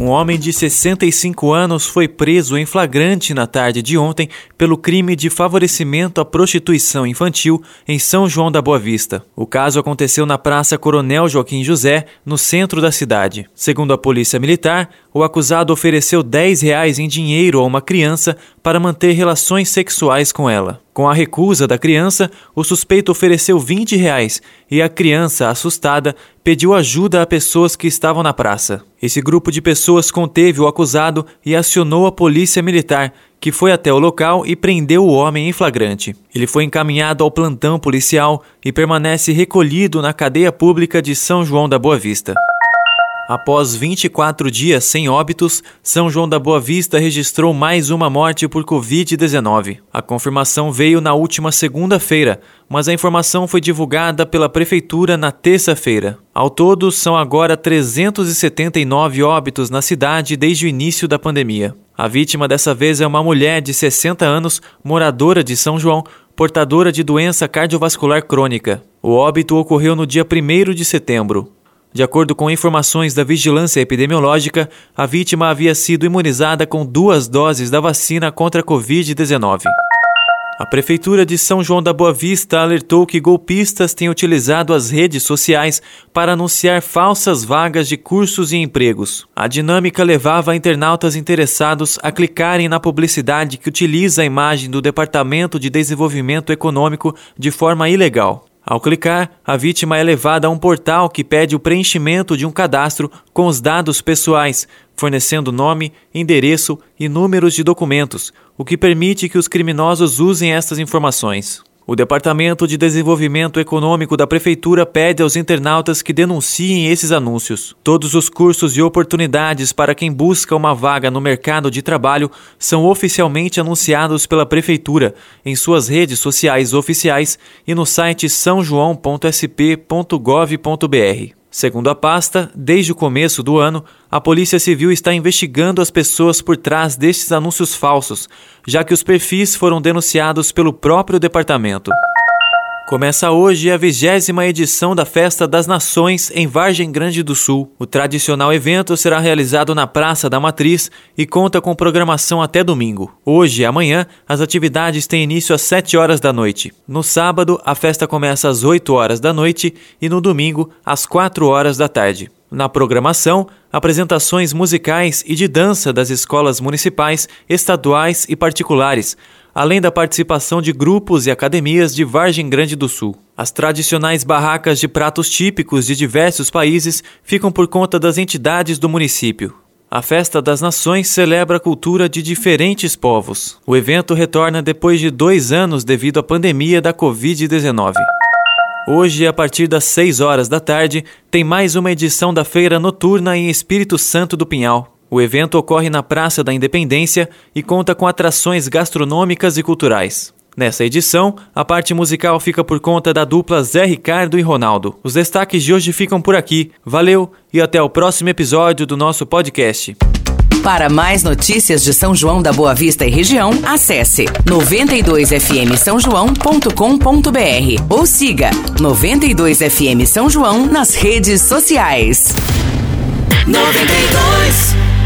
um homem de 65 anos foi preso em flagrante na tarde de ontem pelo crime de favorecimento à prostituição infantil em São João da Boa Vista. O caso aconteceu na Praça Coronel Joaquim José, no centro da cidade. Segundo a Polícia Militar, o acusado ofereceu 10 reais em dinheiro a uma criança para manter relações sexuais com ela. Com a recusa da criança, o suspeito ofereceu 20 reais e a criança, assustada, pediu ajuda a pessoas que estavam na praça. Esse grupo de pessoas conteve o acusado e acionou a polícia militar, que foi até o local e prendeu o homem em flagrante. Ele foi encaminhado ao plantão policial e permanece recolhido na cadeia pública de São João da Boa Vista. Após 24 dias sem óbitos, São João da Boa Vista registrou mais uma morte por Covid-19. A confirmação veio na última segunda-feira, mas a informação foi divulgada pela Prefeitura na terça-feira. Ao todo, são agora 379 óbitos na cidade desde o início da pandemia. A vítima dessa vez é uma mulher de 60 anos, moradora de São João, portadora de doença cardiovascular crônica. O óbito ocorreu no dia 1 de setembro. De acordo com informações da Vigilância Epidemiológica, a vítima havia sido imunizada com duas doses da vacina contra a Covid-19. A Prefeitura de São João da Boa Vista alertou que golpistas têm utilizado as redes sociais para anunciar falsas vagas de cursos e empregos. A dinâmica levava internautas interessados a clicarem na publicidade que utiliza a imagem do Departamento de Desenvolvimento Econômico de forma ilegal. Ao clicar, a vítima é levada a um portal que pede o preenchimento de um cadastro com os dados pessoais, fornecendo nome, endereço e números de documentos, o que permite que os criminosos usem essas informações. O Departamento de Desenvolvimento Econômico da Prefeitura pede aos internautas que denunciem esses anúncios. Todos os cursos e oportunidades para quem busca uma vaga no mercado de trabalho são oficialmente anunciados pela Prefeitura em suas redes sociais oficiais e no site sãojoão.sp.gov.br. Segundo a pasta, desde o começo do ano, a Polícia Civil está investigando as pessoas por trás destes anúncios falsos, já que os perfis foram denunciados pelo próprio departamento. Começa hoje a vigésima edição da Festa das Nações em Vargem Grande do Sul. O tradicional evento será realizado na Praça da Matriz e conta com programação até domingo. Hoje e amanhã, as atividades têm início às 7 horas da noite. No sábado, a festa começa às 8 horas da noite e no domingo, às 4 horas da tarde. Na programação, apresentações musicais e de dança das escolas municipais, estaduais e particulares, além da participação de grupos e academias de Vargem Grande do Sul. As tradicionais barracas de pratos típicos de diversos países ficam por conta das entidades do município. A Festa das Nações celebra a cultura de diferentes povos. O evento retorna depois de dois anos devido à pandemia da Covid-19. Hoje, a partir das 6 horas da tarde, tem mais uma edição da Feira Noturna em Espírito Santo do Pinhal. O evento ocorre na Praça da Independência e conta com atrações gastronômicas e culturais. Nessa edição, a parte musical fica por conta da dupla Zé Ricardo e Ronaldo. Os destaques de hoje ficam por aqui. Valeu e até o próximo episódio do nosso podcast. Para mais notícias de São João da Boa Vista e região, acesse 92fm São João.com.br ou siga 92fm São João nas redes sociais. 92